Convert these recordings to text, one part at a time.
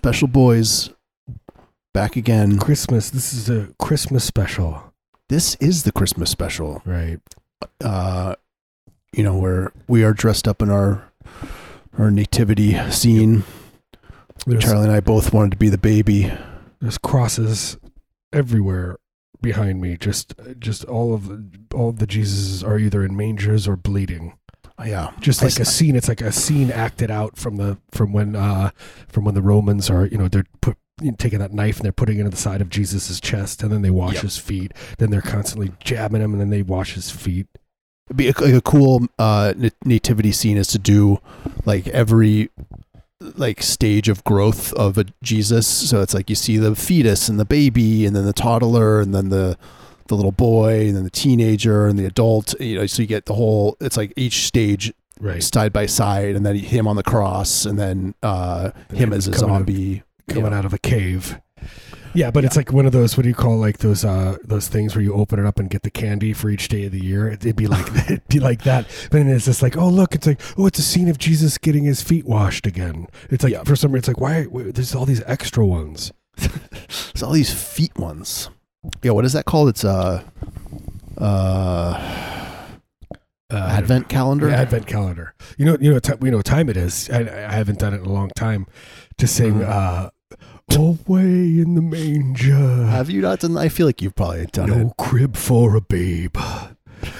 special boys back again. Christmas. This is a Christmas special, This is the Christmas special. right? Uh, you know where we are dressed up in our our nativity scene. There's, Charlie and I both wanted to be the baby. there's crosses everywhere behind me. Just, just all of the, all of the Jesuses are either in mangers or bleeding. Yeah, Just like a scene. It's like a scene acted out from the from when uh from when the Romans are you know they're put you know, taking that knife and they're putting it into the side of Jesus's chest and then they wash Yep. his feet. Then they're constantly jabbing him and then they wash his feet. It'd be a, like a cool uh, nativity scene is to do like every like stage of growth of a Jesus. So it's like you see the fetus and the baby, and then the toddler, and then the the little boy, and then the teenager, and the adult. You know, so you get the whole. It's like each stage Right. side by side, and then him on the cross, and then uh, Then him him as a coming out- zombie. coming Yeah. out of a cave. Yeah, but it's like one of those. What do you call like those uh those things where you open it up and get the candy for each day of the year? It'd be like it'd be like that. But then it's just like, oh look, it's like oh, it's a scene of Jesus getting his feet washed again. It's like Yeah. for some reason, it's like why why- there's all these extra ones. There's all these feet ones. Yeah, what is that called? It's uh, uh, Uh, advent calendar. Yeah, advent calendar. You know, you know, what you know what time it is. I, I haven't done it in a long time. To sing, Mhm. uh, "Away in the manger." Have you not done? I feel like you've probably done it. no crib for a babe.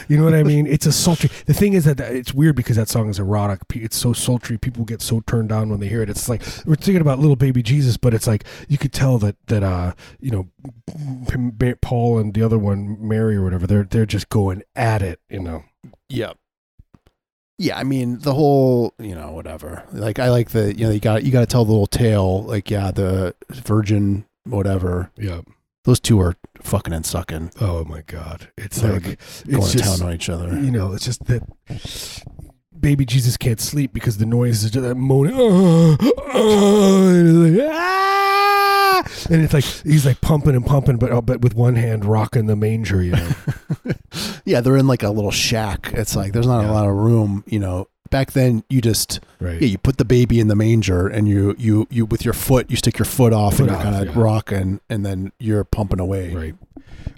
You know what I mean? It's a sultry. The thing is that it's weird because that song is erotic. It's so sultry. People get so turned on when they hear it. It's like we're thinking about little baby Jesus, but it's like you could tell that that uh you know Paul and the other one Mary or whatever they're they're just going at it. You know. Yeah. Yeah, I mean the whole, you know, whatever. Like I like the, you know, you got you got to tell the little tale. Like yeah, the virgin, whatever. Yeah. Those two are fucking and sucking, Oh my God. It's They're like going it's to just town on each other. you know, it's just that baby Jesus can't sleep because the noise is just that moaning. "Ah, ah," and, it's like, "Ah!" and it's like he's like pumping and pumping, but uh, but with one hand rocking the manger. You know, yeah, they're in like a little shack. It's like there's not Yeah. a lot of room. You know, back then you just right? yeah you put the baby in the manger and you you you with your foot you stick your foot off Foot and you're kind of yeah. rocking and then you're pumping away. Right.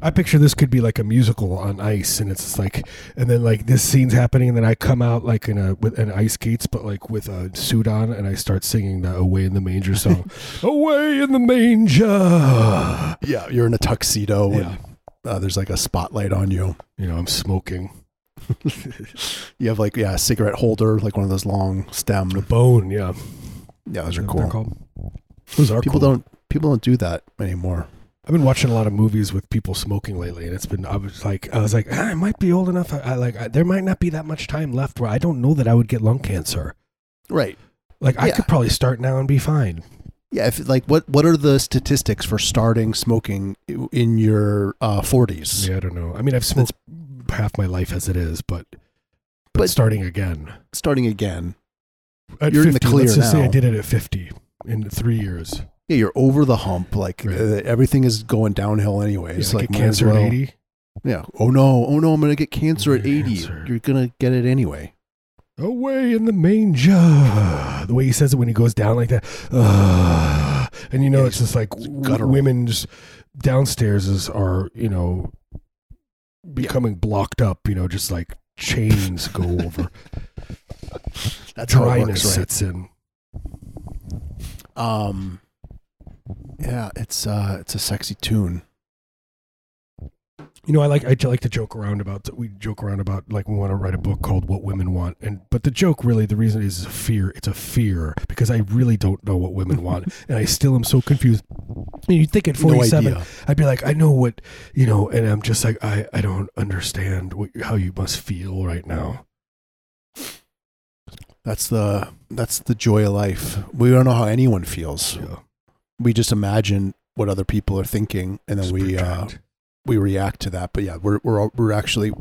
I picture this could be like a musical on ice, and it's like, and then like this scene's happening, and then I come out like in a with an ice skates, but like with a suit on, and I start singing the "Away in the Manger" song. Away in the manger. Yeah, you're in a tuxedo Yeah. and uh, there's like a spotlight on you. You know, I'm smoking. You have like yeah, a cigarette holder, like one of those long stem. The bone, yeah. Yeah, those are Is that what they're cool. called? Those are People cool. don't people don't do that anymore. I've been watching a lot of movies with people smoking lately, and it's been. I was like, I was like, ah, I might be old enough. I, I like, I, there might not be that much time left where I don't know that I would get lung cancer. Right. Like, I Yeah. could probably start now and be fine. Yeah. If like what what are the statistics for starting smoking in your uh, 40s? Yeah, I don't know. I mean, I've smoked half my life as it is, but but, But- starting again Starting again. at You're in 50, the clear let's just say I did it at fifty in three years. Yeah, you're over the hump. Like Right. uh, everything is going downhill anyways. Yeah, like get might as cancer at eighty. Yeah. Oh no. Oh no. I'm gonna get cancer at 80. cancer. You're gonna get it anyway. Away in the manger. The way he says it when he goes down like that. Uh, and you know, Yeah, it's just like w- guttural. women just downstairs is, are, you know, becoming blocked up, you know, just like chains go over. That's Dryness works, right? sets in. Um. Yeah, it's uh, it's a sexy tune. You know, I like I like to joke around about we joke around about like we want to write a book called What Women Want, and but the joke really the reason is fear. It's a fear because I really don't know what women want, and I still am so confused. And you think at forty seven, idea. I'd be like, I know what you know, and I'm just like, I I don't understand what how you must feel right now. That's the that's the joy of life. We don't know how anyone feels. Yeah, We just imagine what other people are thinking, and then just we uh. We react to that. But yeah, we're we're we're actually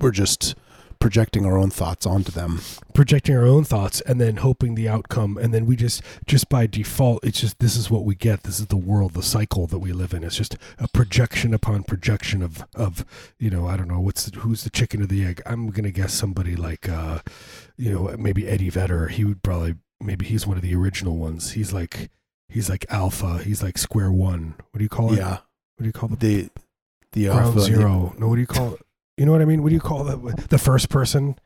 we're just projecting our own thoughts onto them. projecting our own thoughts and then hoping the outcome and then we just just by default it's just this is what we get. This is the world the cycle that we live in. It's just a projection upon projection of of you know i don't know what's the, who's the chicken or the egg? I'm gonna guess somebody like uh you know maybe eddie vedder. He would probably maybe he's one of the original ones. He's like he's like alpha. He's like square one. What do you call it Yeah, what do you call the the the ground alpha, zero no what do you call it you know what i mean what do you call that the first person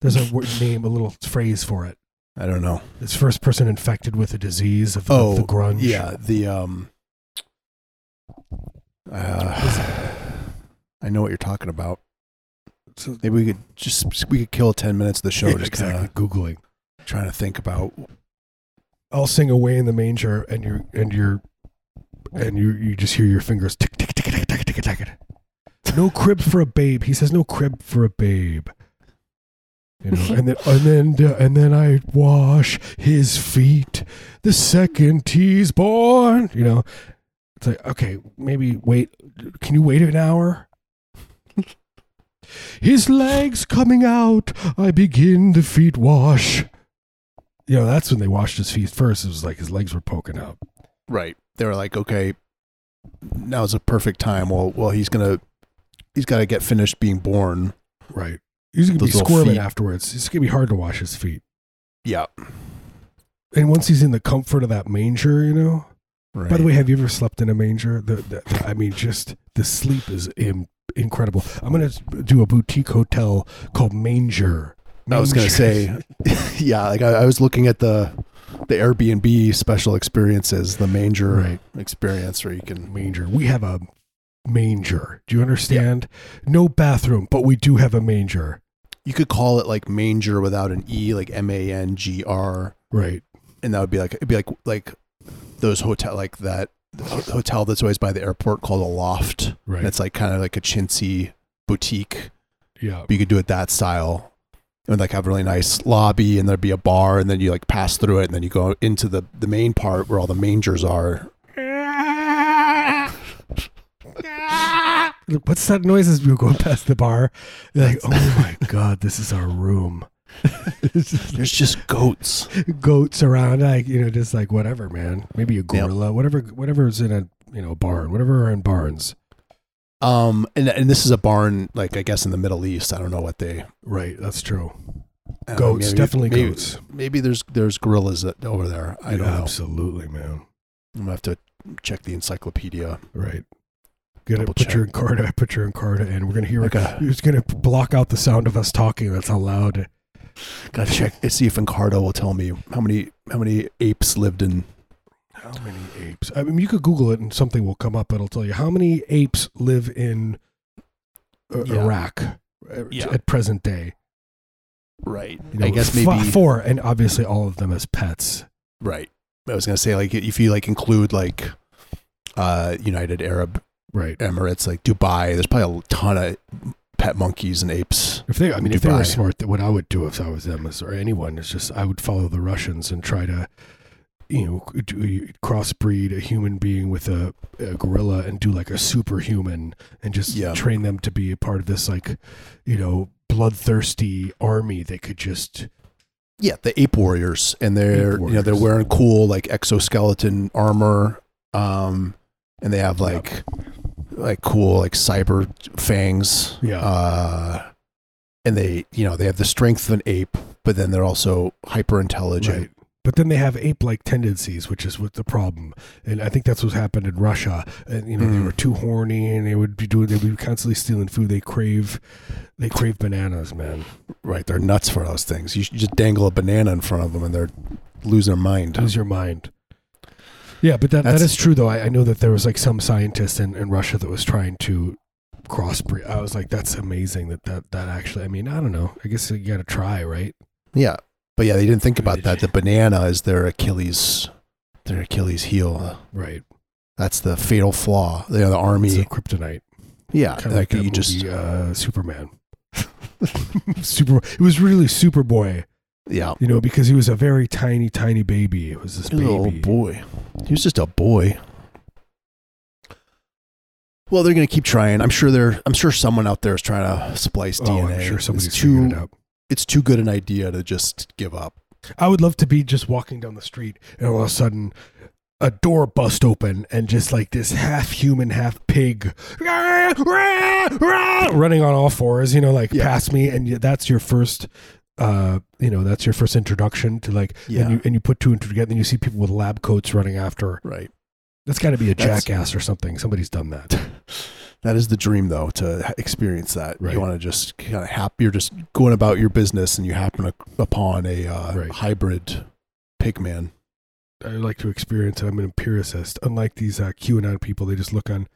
there's a word, name a little phrase for it I don't know. it's first person infected with a disease of, Oh, of the grunge. Yeah, the um. Uh, I know what you're talking about. So, Maybe we could just we could kill ten minutes of the show just exactly. Googling. trying to think about. I'll sing away in the manger, and you and you're and you you just hear your fingers tick tick tick tick tick tick tick. No crib for a babe. He says no crib for a babe. You know, and then and then and then I wash his feet the second he's born. You know, it's like okay, maybe wait. Can you wait an hour? His legs coming out, I begin the feet wash. You know, that's when they washed his feet first. It was like his legs were poking out. Right. They were like, okay, now's a perfect time. Well, well, he's gonna, he's got to get finished being born. Right. He's gonna Those be squirming feet. afterwards. It's gonna be hard to wash his feet. Yeah. And once he's in the comfort of that manger, you know. Right. By the way, have you ever slept in a manger? The, the, I mean, just the sleep is Im- incredible. I'm gonna do a boutique hotel called Manger. I was gonna say, yeah. Like I, I was looking at the, the Airbnb special experiences, the manger Right. experience, where you can. manger. We have a manger. Do you understand? No bathroom, but we do have a manger. You could call it like manger without an e, like M A N G R, Right. and that would be like it'd be like like those hotel like that hotel that's always by the airport called a loft. Right. It's like kind of like a chintzy boutique. yeah. But you could do it that style. And like have a really nice lobby and there'd be a bar and then you like pass through it and then you go into the, the main part where all the mangers are. What's that noise as we were going past the bar? You're like, oh my god, this is our room. Just There's just goats. goats around, like you know, just like whatever, man. Maybe a gorilla, whatever, whatever's in a you know barn, whatever are in barns. Um and and this is a barn like I guess in the Middle East. I don't know what they Right, that's true. Goats, maybe- definitely maybe, goats. Maybe there's there's gorillas that, over there. I don't know. Absolutely, man. I'm gonna have to check the encyclopedia. Right. Get it. Put your. Encarta. Put your Encarta in. We're gonna hear. Like a, It's gonna block out the sound of us talking. That's how loud. gotta check and see if Encarta will tell me how many how many apes lived in How many apes? I mean, you could Google it and something will come up. It'll tell you how many apes live in uh, Yeah. Iraq uh, Yeah. at present day. right. You know, I guess f- maybe four, and obviously all of them as pets. Right. I was gonna say like if you like include like uh United Arab Right. Emirates, like Dubai, there's probably a ton of pet monkeys and apes. If they, I mean, if they were smart, what I would do if I was them is, or anyone is just I would follow the Russians and try to, you know, crossbreed a human being with a, a gorilla and do like a superhuman and just Yeah. train them to be a part of this like, you know, bloodthirsty army that could just Yeah, the ape warriors, and they're Ape you know they're wearing cool like exoskeleton armor, um, and they have like like cool like cyber fangs. Yeah. Uh, and they you know they have the strength of an ape, but then they're also hyper intelligent. Right. But then they have ape-like tendencies, which is what the problem. And I think that's what happened in Russia. And you know, they Mm. were too horny, and they would be doing. They would be constantly stealing food. They crave, they crave bananas, man. Right, they're nuts for those things. You, you just dangle a banana in front of them, and they're losing their mind. Lose your mind. Yeah, but that, that That's- true though. I, I know that there was like some scientist in, in Russia that was trying to crossbreed. I was like, that's amazing that that that actually. I mean, I don't know. I guess you got to try, right? Yeah, but yeah, they didn't think about that. The banana is their Achilles, their Achilles heel. Right. That's the fatal flaw. You know, the It's army. a kryptonite. Yeah, Kind of like you just uh, Superman. Super. It was really Superboy, yeah. you know, because he was a very tiny, tiny baby. It was this He was baby. little boy. He was just a boy. Well, they're going to keep trying. I'm sure they're. I'm sure someone out there is trying to splice Oh, DNA. I'm sure somebody's it's too. it out. It's too good an idea to just give up. I would love to be just walking down the street and all of a sudden a door bust open and just like this half human, half pig running on all fours, you know, like Yeah. past me. And that's your first, uh, you know, that's your first introduction to like, Yeah. and you, and you put two and two together and you see people with lab coats running after. Right. That's got to be a That's- jackass or something. Somebody's done that. That is the dream, though, to experience that. Right. You want to just kind of hap- You're just going about your business, and you happen upon a uh, Right. hybrid pigman. I like to experience it. I'm an empiricist. Unlike these uh, QAnon people, they just look on.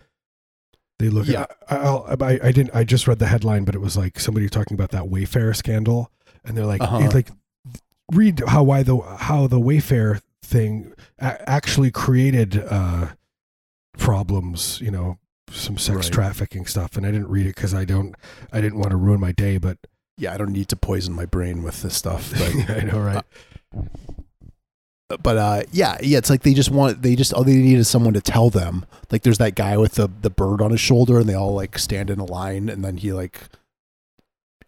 They look. Yeah. I, I'll, I, I didn't. I just read the headline, but it was like somebody talking about that Wayfair scandal, and they're like, Uh-huh. like, read how why the how the Wayfair thing a- actually created uh, problems. You know, some sex Right. trafficking stuff, and I didn't read it because I don't. I didn't want to ruin my day, but Yeah, I don't need to poison my brain with this stuff. But I know, right? but uh, yeah, yeah, it's like they just want they just all they need is someone to tell them. Like there's that guy with the the bird on his shoulder, and they all like stand in a line, and then he like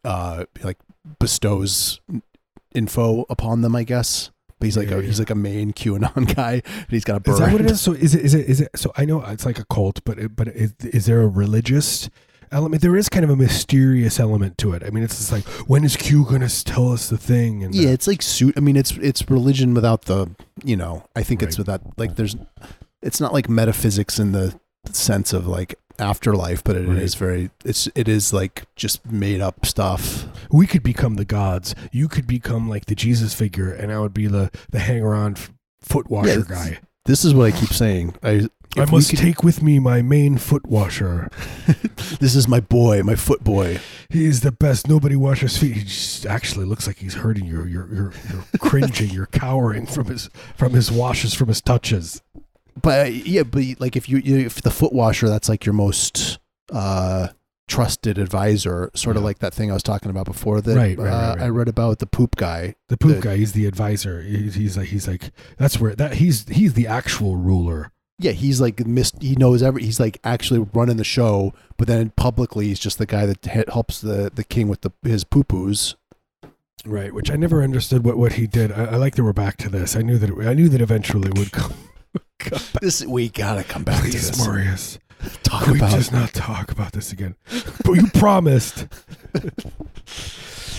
uh like bestows info upon them, I guess. But he's like Yeah, a, yeah. he's like a main QAnon guy, and he's got a bird. Is that what it is? So is it is it is it? So I know it's like a cult, but it, but is, is there a religious element? There is kind of a mysterious element to it. I mean, it's just like when is Q going to tell us the thing? And Yeah, it's like suit. I mean, it's it's religion without the you know. I think it's Right. without like there's. It's not like metaphysics in the sense of like afterlife, but it is Right. very. It's it is like just made up stuff. We could become the gods. You could become like the Jesus figure, and I would be the the hanger on foot washer guy. This is what I keep saying. I I must could- take with me my main foot washer. This is my boy, my foot boy. He is the best. Nobody washes feet. He just actually looks like he's hurting you. You're you're you're cringing. You're cowering from his from his washes, from his touches. But yeah, but like if you you- if the foot washer, that's like your most uh trusted advisor, sort of Yeah. like that thing I was talking about before that Right, right, uh, right. I read about the poop guy. The poop The- guy, he's the advisor. He's, he's like he's like that's where that he's he's the actual ruler. Yeah, he's like missed. He knows every. He's like actually running the show, but then publicly he's just the guy that helps the the king with the his poo poos. Right, which I never understood what, what he did. I, I like that we're back to this. I knew that it, I knew that eventually it would come. This we gotta come back to Please, this. Marius, Talk we about just not talk about this again? But you promised.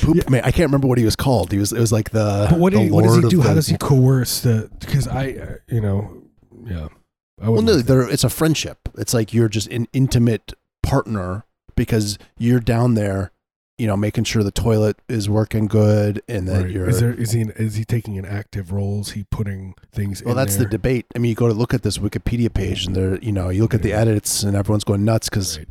poop. Man, I can't remember what he was called. He was. It was like the. But what, the do you, what does he do? How does he coerce the? Because I, uh, you know, yeah. I Well, no, they're, it's a friendship. It's like you're just an intimate partner because you're down there, you know, making sure the toilet is working good, and that right. you're. Is there is he is he taking an active role? Is he putting things? well, that's there? the debate. I mean, you go to look at this Wikipedia page, and there, you know, you look at the edits, and everyone's going nuts because Right.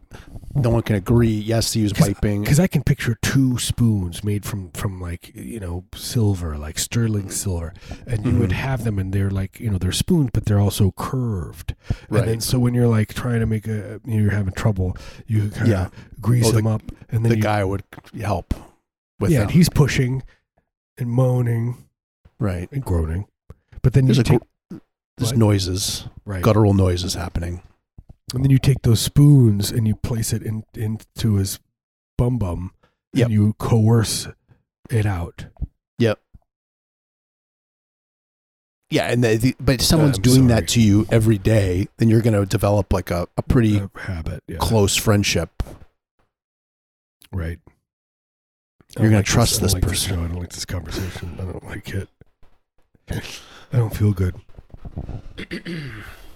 No one can agree. Yes, he was wiping. because I can picture two spoons made from from like you know silver, like sterling silver, and you would Mhm. have them, and they're like you know they're spoons, but they're also curved. Right. And then so when you're like trying to make a you know, you're having trouble, you kind of Yeah. grease Oh, the- them up, and then the you, guy would help with yeah, he's pushing and moaning right. and groaning, but then you There's, a, take gr- there's noises, right, guttural noises happening. And then you take those spoons and you place it in into his bum bum, Yep. and you coerce it out. Yep. Yeah, and the, the, but if someone's uh, I'm doing sorry. that to you every day, then you're going to develop like a, a pretty A habit, yeah. close friendship. Right. You're gonna I don't trust this don't like person. show. I don't like this conversation. I don't like it. I don't feel good.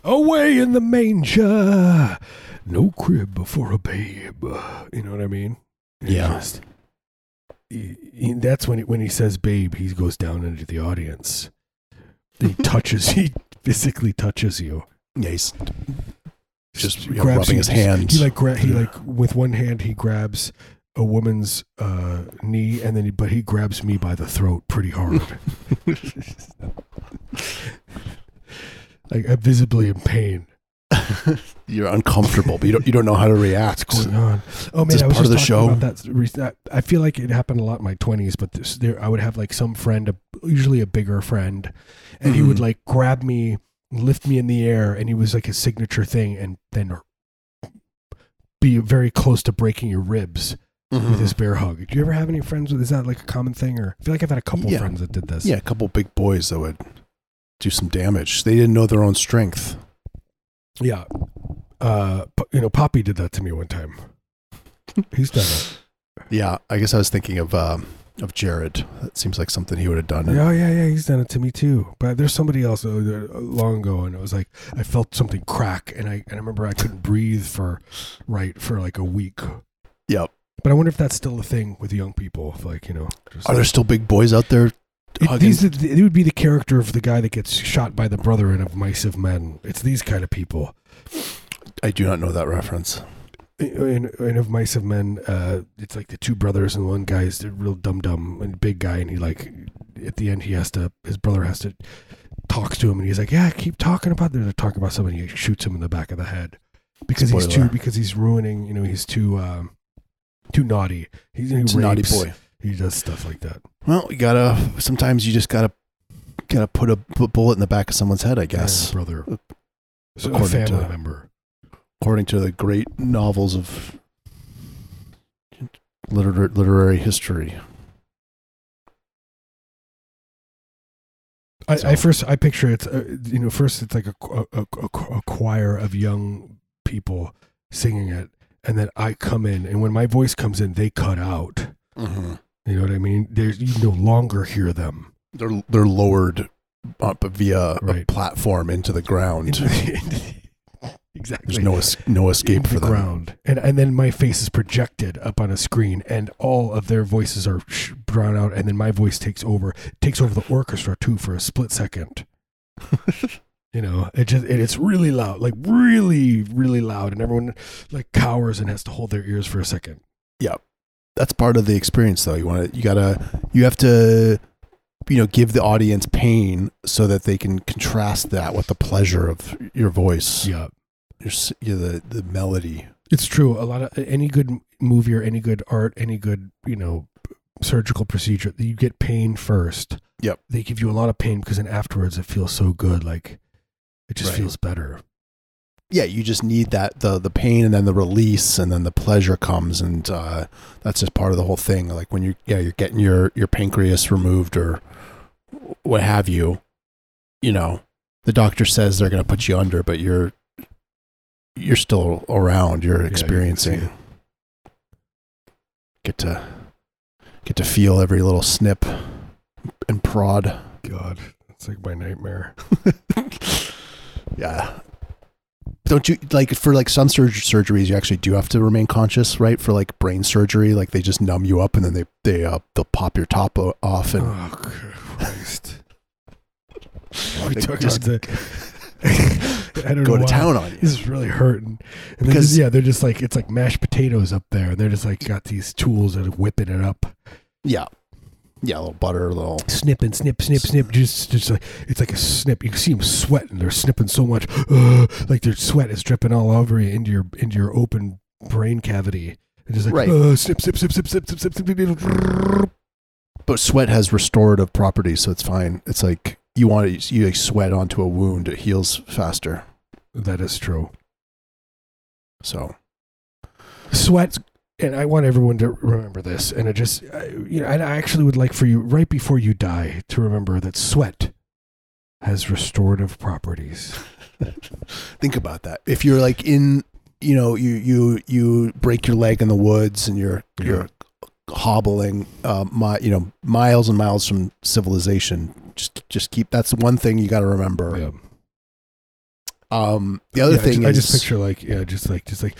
Away in the manger, no crib for a babe. You know what I mean? It's Yeah. just- he- he- that's when he, when he says "babe," he goes down into the audience. He touches. He physically touches you. Yeah, he's just know, rubbing you- his hands. He like gra- he like with one hand he grabs a woman's uh, knee, and then he, but he grabs me by the throat pretty hard. like I'm visibly in pain. you're uncomfortable, but you don't you don't know how to react. What's going on? Oh man, this I was part of the show? about that. I feel like it happened a lot in my twenties, but this, there I would have like some friend, a, usually a bigger friend, and he would Mhm. like grab me, lift me in the air, and he was like a signature thing, and then be very close to breaking your ribs Mhm. with this bear hug. Do you ever have any friends with? Is that like a common thing? Or I feel like I've had a couple Yeah. friends that did this. Yeah, a couple big boys that would do some damage. They didn't know their own strength. yeah. Uh, you know, Poppy did that to me one time. He's done it. Yeah, I guess I was thinking of um, of Jared. That seems like something he would have done. Yeah, yeah, yeah. He's done it to me too. But there's somebody else uh, uh, long ago, and it was like I felt something crack, and I and I remember I couldn't breathe for right for like a week. Yep. But I wonder if that's still a thing with young people. If like you know, just Are there still big boys out there? It, these it would be the character of the guy that gets shot by the brother in of Mice of Men. It's these kind of people. I do not know that reference. In, in of Mice of Men, uh, it's like the two brothers and one guy is the real dumb dumb and big guy, and he like at the end he has to his brother has to talk to him, and he's like, yeah, keep talking about. They're talking about something. He shoots him in the back of the head because he's too because he's ruining. You know, he's too um, too naughty. He's he a naughty boy. He does stuff like that. Well, you gotta. Sometimes you just gotta gotta put a bu- bullet in the back of someone's head. I Yeah, guess, brother, so a according family to- member. according to the great novels of liter- literary history. I, So- I first I picture it's uh, you know first it's like a, a, a, a choir of young people singing it, and then I come in, and when my voice comes in, they cut out. You know what I mean? There's you no longer hear them. They're they're lowered up via a platform into the ground. exactly. There's no es- no escape into for the them. ground, and and then my face is projected up on a screen, and all of their voices are drawn out, and then my voice takes over, takes over the orchestra too for a split second. You know, it just and it's really loud, like really, really loud, and everyone like cowers and has to hold their ears for a second. That's part of the experience, though. You want to, you gotta, you have to, you know, give the audience pain so that they can contrast that with the pleasure of your voice, Yeah, your s- you know, the the melody. it's true. A lot of any good movie or any good art, any good you know surgical procedure, you get pain first. Yep. They give you a lot of pain because then afterwards it feels so good, like it just Right. feels better. Yeah, you just need that the the pain and then the release and then the pleasure comes and uh, that's just part of the whole thing. Like when you yeah you're getting your your pancreas removed or what have you, you know, the doctor says they're going to put you under, but you're you're still around. You're you can see experiencing. Get to get to feel every little snip and prod. God, it's like my nightmare. yeah. Don't you like for like some surg- surgeries? You actually do have to remain conscious, right? For like brain surgery, like they just numb you up and then they they uh, they'll pop your top o- off and oh Christ! we talk just. I don't go know to why. town on you. This is really hurting. And Because- because yeah, they're just like it's like mashed potatoes up there, and they're just like got these tools that are whipping it up, Yeah, yeah, a little butter, a little. snipping, snip, snip, snip. Just, just like it's like a snip. You can see them sweating. They're snipping so much, uh, like their sweat is dripping all over you into your into your open brain cavity. And just like Right. uh, snip, snip, snip, snip, snip, snip, snip, snip, snip, snip. But sweat has restorative properties, so it's fine. It's like you want to you like sweat onto a wound, it heals faster. That is true. So sweat and i want everyone to remember this and it just I, you know i I actually would like for you right before you die to remember that sweat has restorative properties think about that. If you're like in, you know, you you you break your leg in the woods and you're Yeah. you're hobbling, uh, mi- you know, miles and miles from civilization. Just just keep. That's one thing you got to remember. yeah. Um, the other Yeah, I thing just, I just picture like yeah just like just like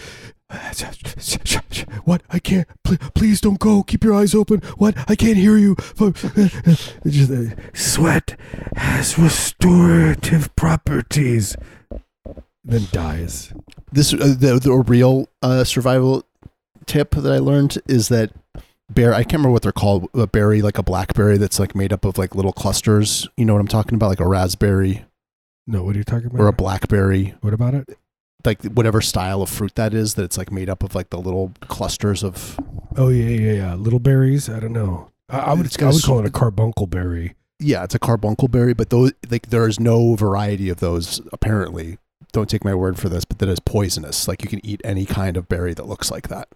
what? I can't. Please, please don't go. Keep your eyes open. What? I can't hear you. Uh, sweat has restorative properties. Then dies. This uh, the, the real uh, survival tip that I learned is that bear I can't remember what they're called a berry like a blackberry that's like made up of like little clusters. You know what I'm talking about? Like a raspberry. No what are you talking about? Or a blackberry. What about it like whatever style of fruit that is that it's like made up of like the little clusters of Oh yeah, yeah, yeah. Little berries. I don't know. I, I would I would call it a carbuncle berry. yeah it's a carbuncle berry but those like there is no variety of those apparently don't take my word for this, but that is poisonous. Like you can eat any kind of berry that looks like that.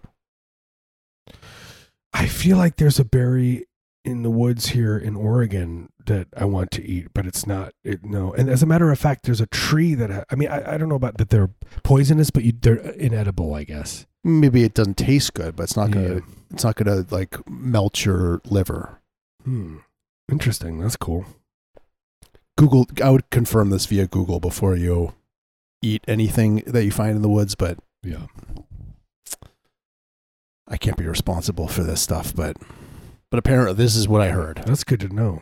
I feel like there's a berry in the woods here in Oregon that I want to eat, but it's not. It, no, and as a matter of fact, there's a tree that I, I mean, I, I don't know about that they're poisonous, but you, they're inedible, I guess. Maybe it doesn't taste good, but it's not gonna Yeah. it's not gonna like melt your liver. Hmm. Interesting. That's cool. Google I would confirm this via Google before you eat anything that you find in the woods, but Yeah. I can't be responsible for this stuff, but but apparently this is what I heard. That's good to know.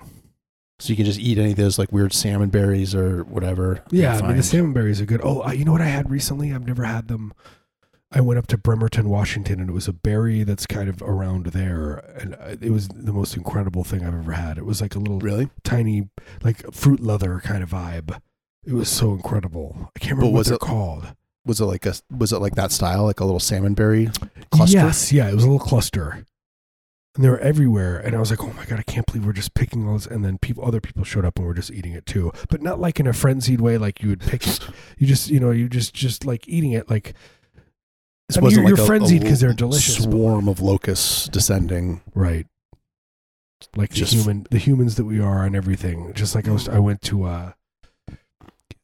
So you can just eat any of those like weird salmon berries or whatever. Yeah, I mean the salmon berries are good. Oh, you know what I had recently? I've never had them. I went up to Bremerton, Washington, and it was a berry that's kind of around there, and uh, it was the most incredible thing I've ever had. It was like a little Really? tiny, like fruit leather kind of vibe. It was so incredible. I can't remember what was they're it- called. Was it like a was it like that style, like a little salmon berry cluster? Yes, yeah, it was a little cluster, and they were everywhere. And I was like, "Oh my god, I can't believe we're just picking all this." And then people, other people showed up and were just eating it too, but not like in a frenzied way, like you would pick it. You just, you know, you just, just like eating it, like This I mean, wasn't you're- like you're a- frenzied because they're delicious, but- Swarm of locusts descending. right, like Just- the human, the humans that we are, and everything. Just like I was, I went to, uh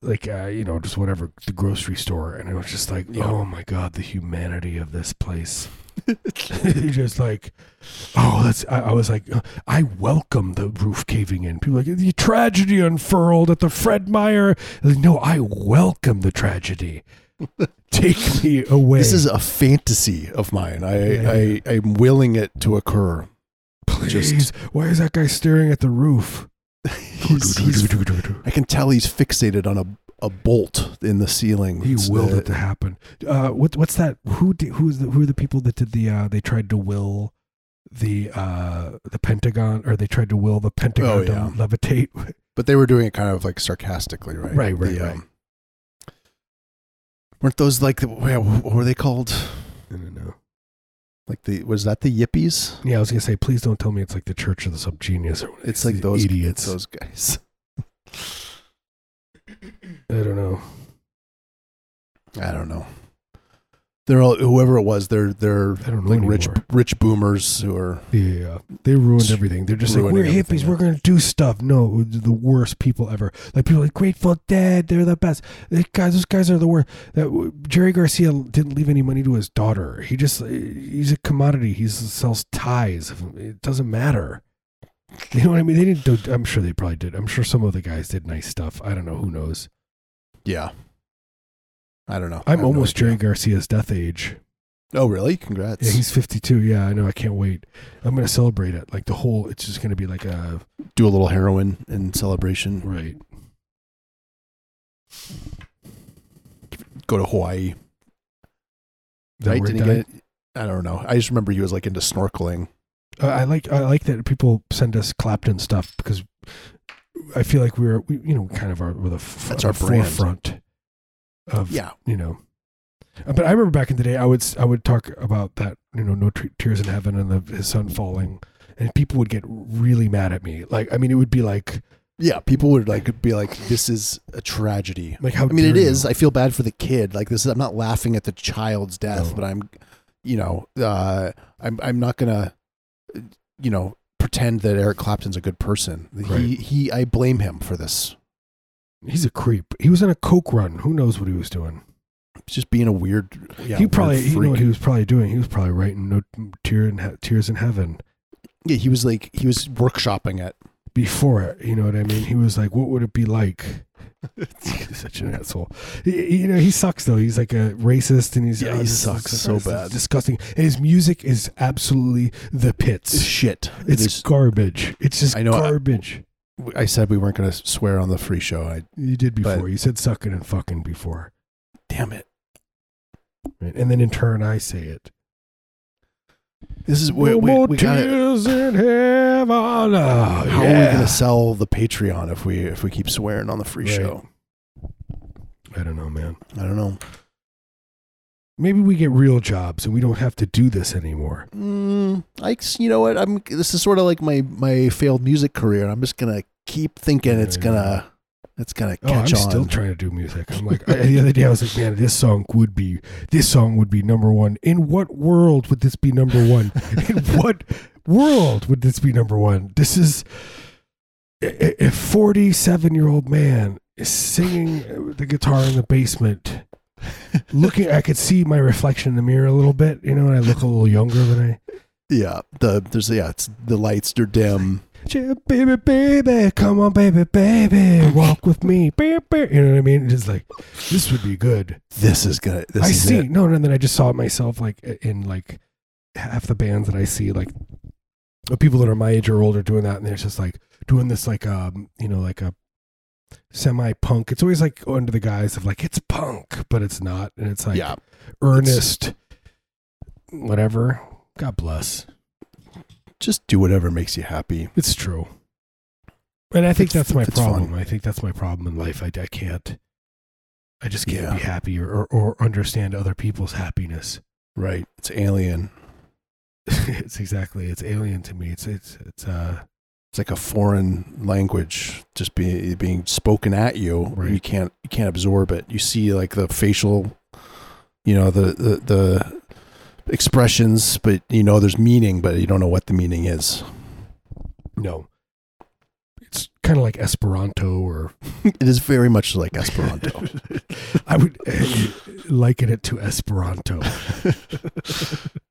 like uh, you know, just whatever the grocery store, and it was just like, Yeah. oh my god, the humanity of this place. just like, oh, that's. I, I was like, uh, I welcome the roof caving in. People are like the tragedy unfurled at the Fred Meyer. Like, no, I welcome the tragedy. Take me away. This is a fantasy of mine. I, Yeah. I I'm willing it to occur. please. just- Why is that guy staring at the roof? He's- he's- I can tell he's fixated on a, a bolt in the ceiling. He It's willed the- it to happen. Uh, what what's that? Who did, who's the who are the people that did the? Uh, they tried to will the uh the Pentagon, or they tried to will the Pentagon Oh, to levitate. But they were doing it kind of like sarcastically, right? Right, right, The, right. um, weren't those like the, what were they called? I don't know. Like the was that the Yippies? Yeah, I was gonna say, please don't tell me it's like the Church of the Subgenius or It's like those idiots. Those guys. I don't know. I don't know. They're all whoever it was. They're they're like rich anymore. rich boomers who are Yeah, they ruined everything. They're just like we're hippies. We're gonna do stuff. No, the worst people ever. Like people like Grateful Dead. They're the best. They guys, those guys are the worst. That Jerry Garcia didn't leave any money to his daughter. He just eh, he's a commodity. He sells ties. It doesn't matter. You know what I mean? They didn't. Do, I'm sure they probably did. I'm sure some of the guys did nice stuff. I don't know. Who knows? yeah. I don't know. I'm almost. Jerry Garcia's death age. Oh really? Congrats. Yeah, he's 52. Yeah, I know. I can't wait. I'm gonna celebrate it. Like the whole. It's just gonna be like a Do a little heroin in celebration. right. Go to Hawaii. That Right? where Did he he get? I don't know. I just remember he was like into snorkeling. Uh, I like I like that people send us Clapton stuff because I feel like we're we, you know kind of are with a f- That's our brand. forefront of Yeah. you know. Uh, But I remember back in the day, I would I would talk about that you know no Tre- tears in heaven and the, his son falling, and people would get really mad at me. Like I mean, it would be like Yeah. People would like be like, "This is a tragedy." like how I mean, it dare you? is. I feel bad for the kid. Like this is. I'm not laughing at the child's death, No. but I'm, you know, uh, I'm. I'm not gonna, you know, pretend that Eric Clapton's a good person. Right. He. He. I blame him for this. He's a creep. He was in a coke run. Who knows what he was doing? Just being a weird. Yeah, he probably you know what he was probably doing. He was probably writing no tear in he- tears in heaven. Yeah, he was like he was workshopping it. before it. You know what I mean? He was like, "What would it be like?" He's such an asshole. He- you know, he sucks though. He's like a racist, and he's Yeah, uh, he sucks so bad. disgusting. And his music is absolutely the It's pits. shit. It It's garbage. It's just I know, garbage. I said we weren't going to swear on the free show. I you did before. but- you said sucking and fucking before, damn it. right? and then in turn I say it. This is no we, more we tears in heaven. Oh, How are we yeah. to sell the Patreon if we if we keep swearing on the free Right. show? I don't know, man. I don't know. Maybe we get real jobs and we don't have to do this anymore. Mm, I you know what? I'm this is sort of like my my failed music career. I'm just gonna keep thinking it's gonna It's gonna catch Oh, I'm on. still trying to do music. I'm like I, the other day I was like, man, this song would be this song would be number one. In what world would this be number one? In what world would this be number one? This is a 47 year old man is singing the guitar in the basement. Looking, I could see my reflection in the mirror a little bit, you know, and I look a little younger than I. yeah, the there's yeah, it's the lights are dim. Yeah, baby, baby, come on, baby, baby, walk with me, baby. You know what I mean? Just like this would be good. This is gonna. This I is see it. no, no. Then I just saw it myself, like in like half the bands that I see, like the people that are my age or older doing that, and they're just like doing this, like um, you know, like a semi punk. It's always like under the guise of like it's punk, but it's not, and it's like yeah, earnest, whatever. God bless. just do whatever makes you happy. It's true. And I think It's- that's my problem. fun. I think that's my problem in life. I, I can't. I just can't Yeah. be happy or, or, or understand other people's happiness. Right. It's alien. it's exactly it's alien to me. It's it's it's uh It's like a foreign language just being being spoken at you. Right. You can't you can't absorb it. You see like the facial, you know, the the, the expressions, but you know there's meaning, but you don't know what the meaning is. no. It's kind of like Esperanto or It is very much like Esperanto. I would uh, liken it to Esperanto.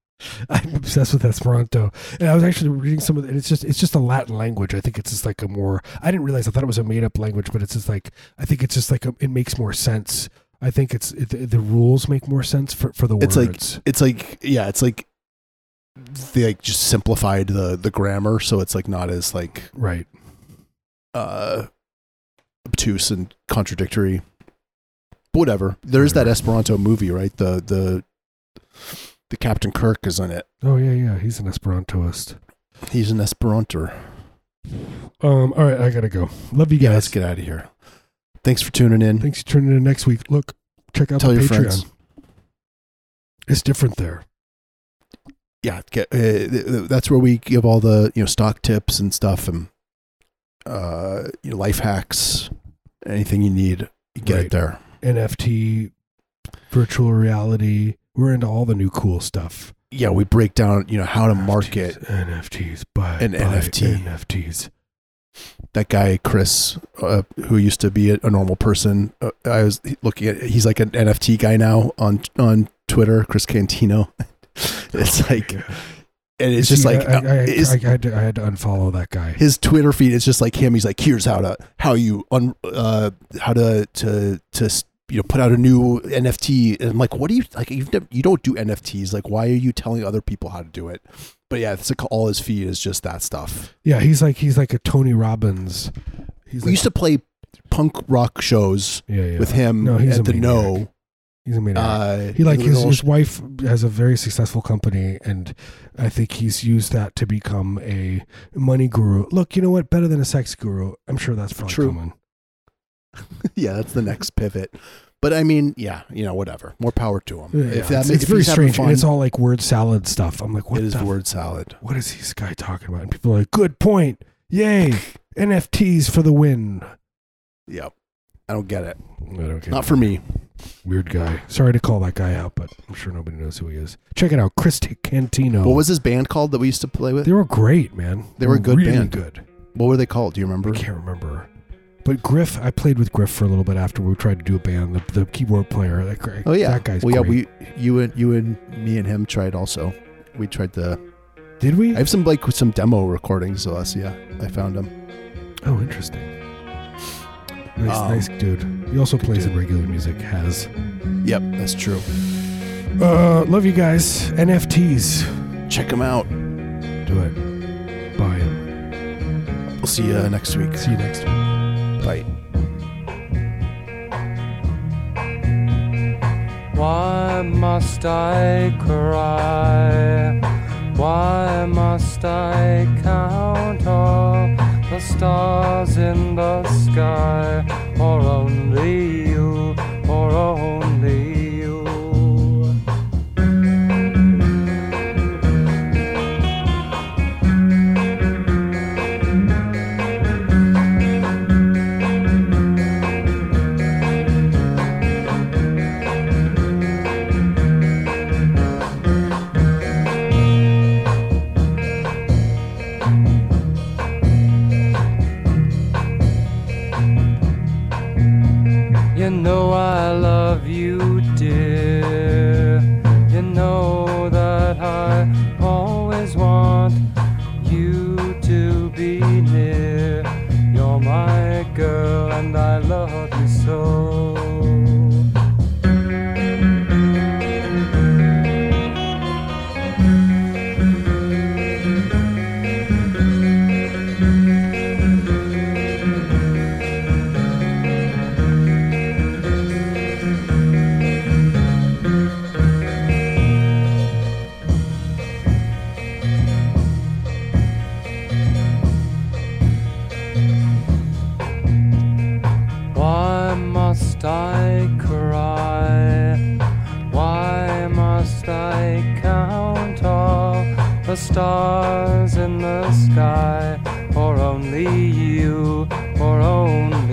I'm obsessed with Esperanto, and I was actually reading some of it. It's just it's just a Latin language. I think it's just like a more. I didn't realize I thought it was a made up language, but it's just like I think it's just like a, it makes more sense. I think it's it, the, rules make more sense for for the It's like- words. it's like yeah, it's like they like just simplified the the grammar, so it's like not as like right. uh obtuse and contradictory. But whatever. There's that Esperanto movie, right? The the the Captain Kirk is in it. Oh yeah, yeah. He's an Esperantoist. He's an Esperanto. Um. All right, I gotta go. Love you Yeah, guys. let's get out of here. Thanks for tuning in. Thanks for tuning in next week. Look, check out Tell the your Patreon. friends. It's different there. Yeah, get, uh, th- th- that's where we give all the you know stock tips and stuff and uh you know, life hacks. Anything you need, you get Right. it there. NFT, virtual reality. We're into all the new cool stuff. Yeah, we break down you know how to market. NFTs, buy An buy NFT. NFTs. that guy Chris, uh, who used to be a, a normal person. Uh, I was looking at. He's like an NFT guy now on on Twitter. Chris Cantino. it's like, God. and it's See, just like I, I, uh, I, his, I had to, I had to unfollow that guy. his Twitter feed is just like him. He's like, here's how to how you un, uh how to to to you know put out a new NFT. And I'm like, what do you like? You've never, you don't do NFTs. Like, why are you telling other people how to do it? But yeah, it's like all his feed is just that stuff. Yeah, he's like he's like a Tony Robbins. He's We like, used to play punk rock shows yeah, yeah. with him No, he's a at the maniac. No. He's a maniac. Uh, he like his, his wife has a very successful company, and I think he's used that to become a money guru. Look, you know what? Better than a sex guru. I'm sure that's probably True. coming. yeah, that's the next pivot. But I mean, yeah, you know, whatever. More power to him. Yeah, if that it's, makes it's very strange. fun, it's all like word salad stuff. I'm like, what is the word salad. what is this guy talking about? And people are like, good point. Yay. NFTs for the win. Yep. I don't get it. I don't get Not it. for me. Weird guy. Sorry to call that guy out, but I'm sure nobody knows who he is. Check it out. Chris Cantino. What was his band called that we used to play with? they were great, man. They were a good really band. good. What were they called? Do you remember? I can't remember. But Griff, I played with Griff for a little bit after we tried to do a band. The, the keyboard player, that, guy- Oh yeah. that guy's well, yeah, we, you and you and me and him tried also. We tried to. did we? I have some like some demo recordings of us. Yeah, I found them. oh, interesting. Nice, Um, nice dude. He also plays in regular music. Has. Yep, that's true. Uh, love you guys. NFTs. Check them out. Do it. Buy them. We'll see you next week. See you next week. Why must I cry? Why must I count all the stars in the sky? the stars in the sky, or only you, or only.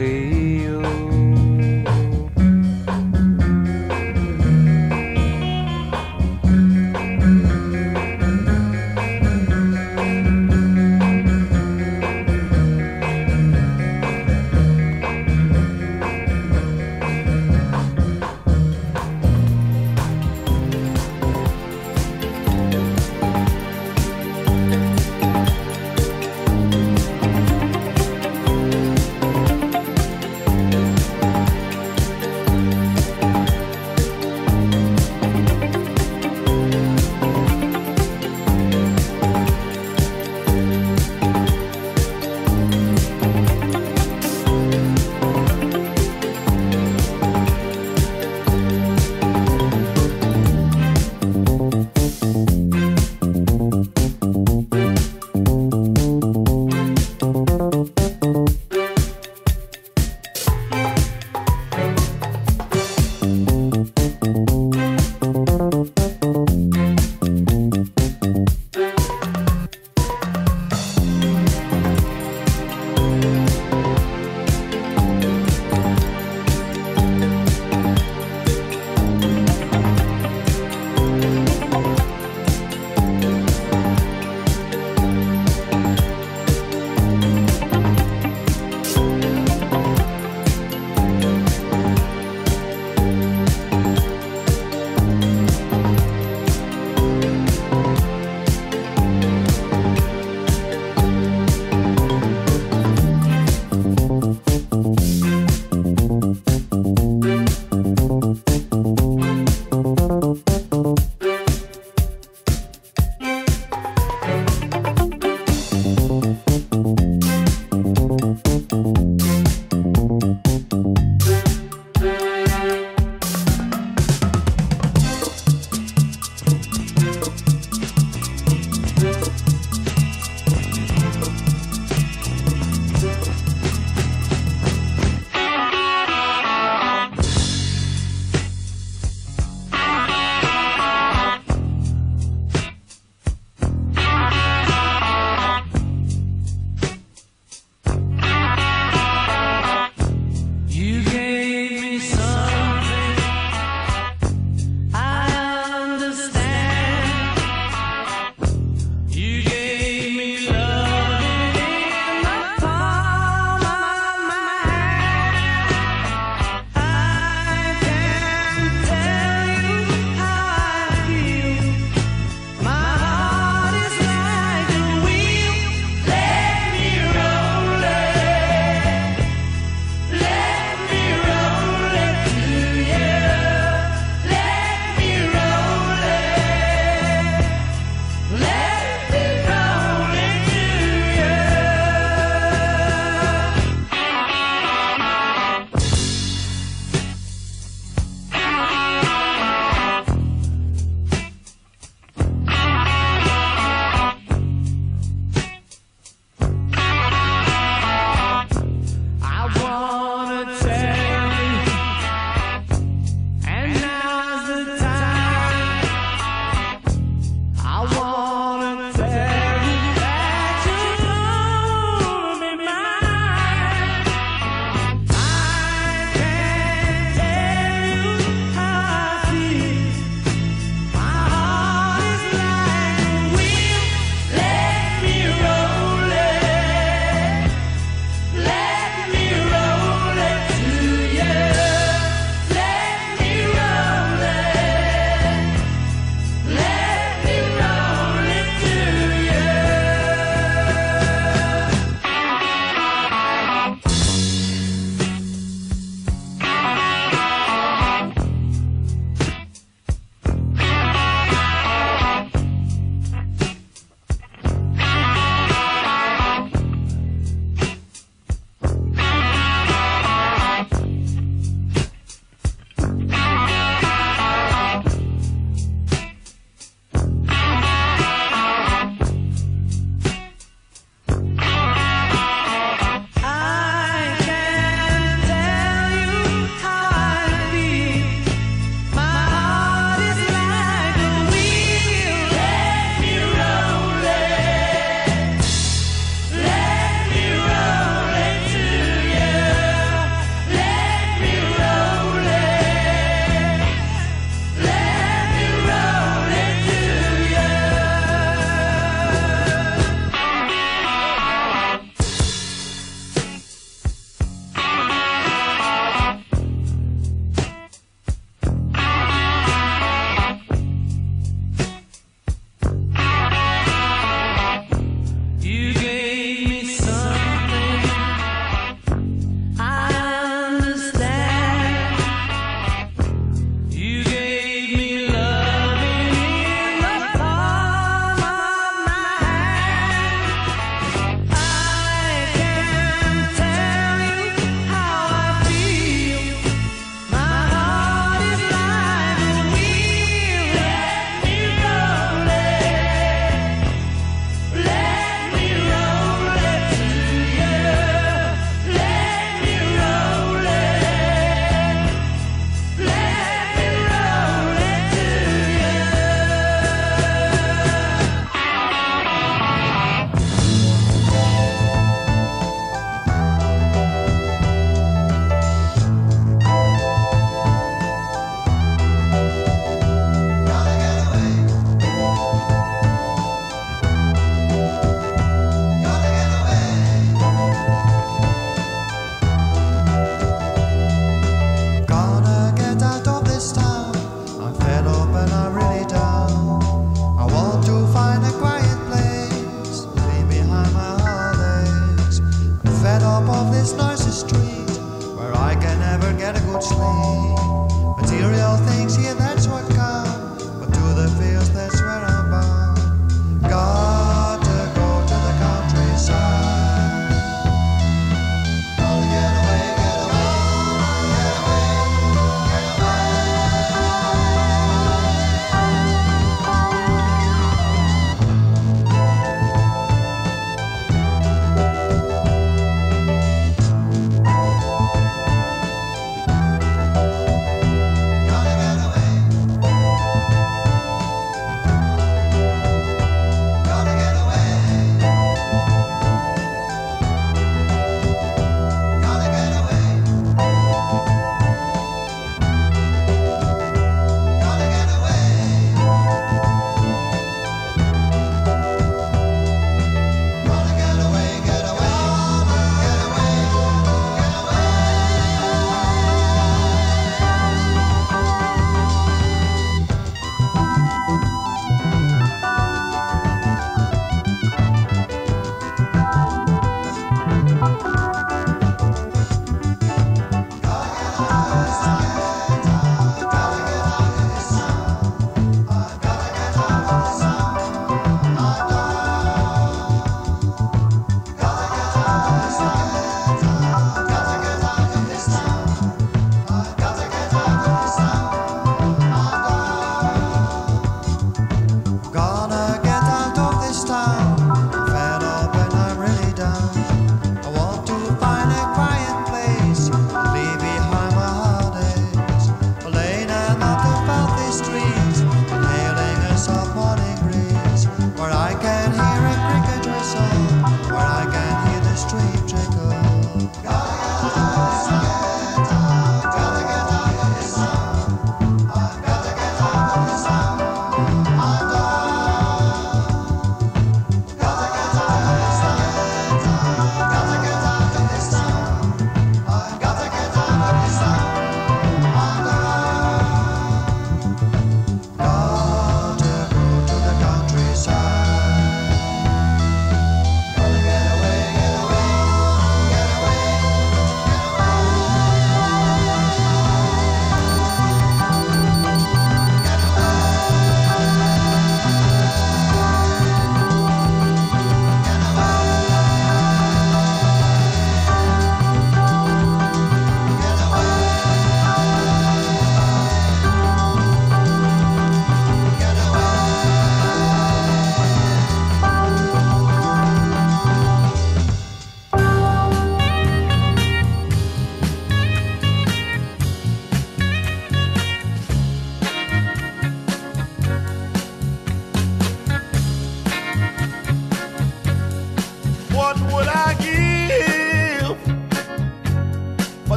top of this noisy street where I can never get a good sleep. Material things here, that's what comes.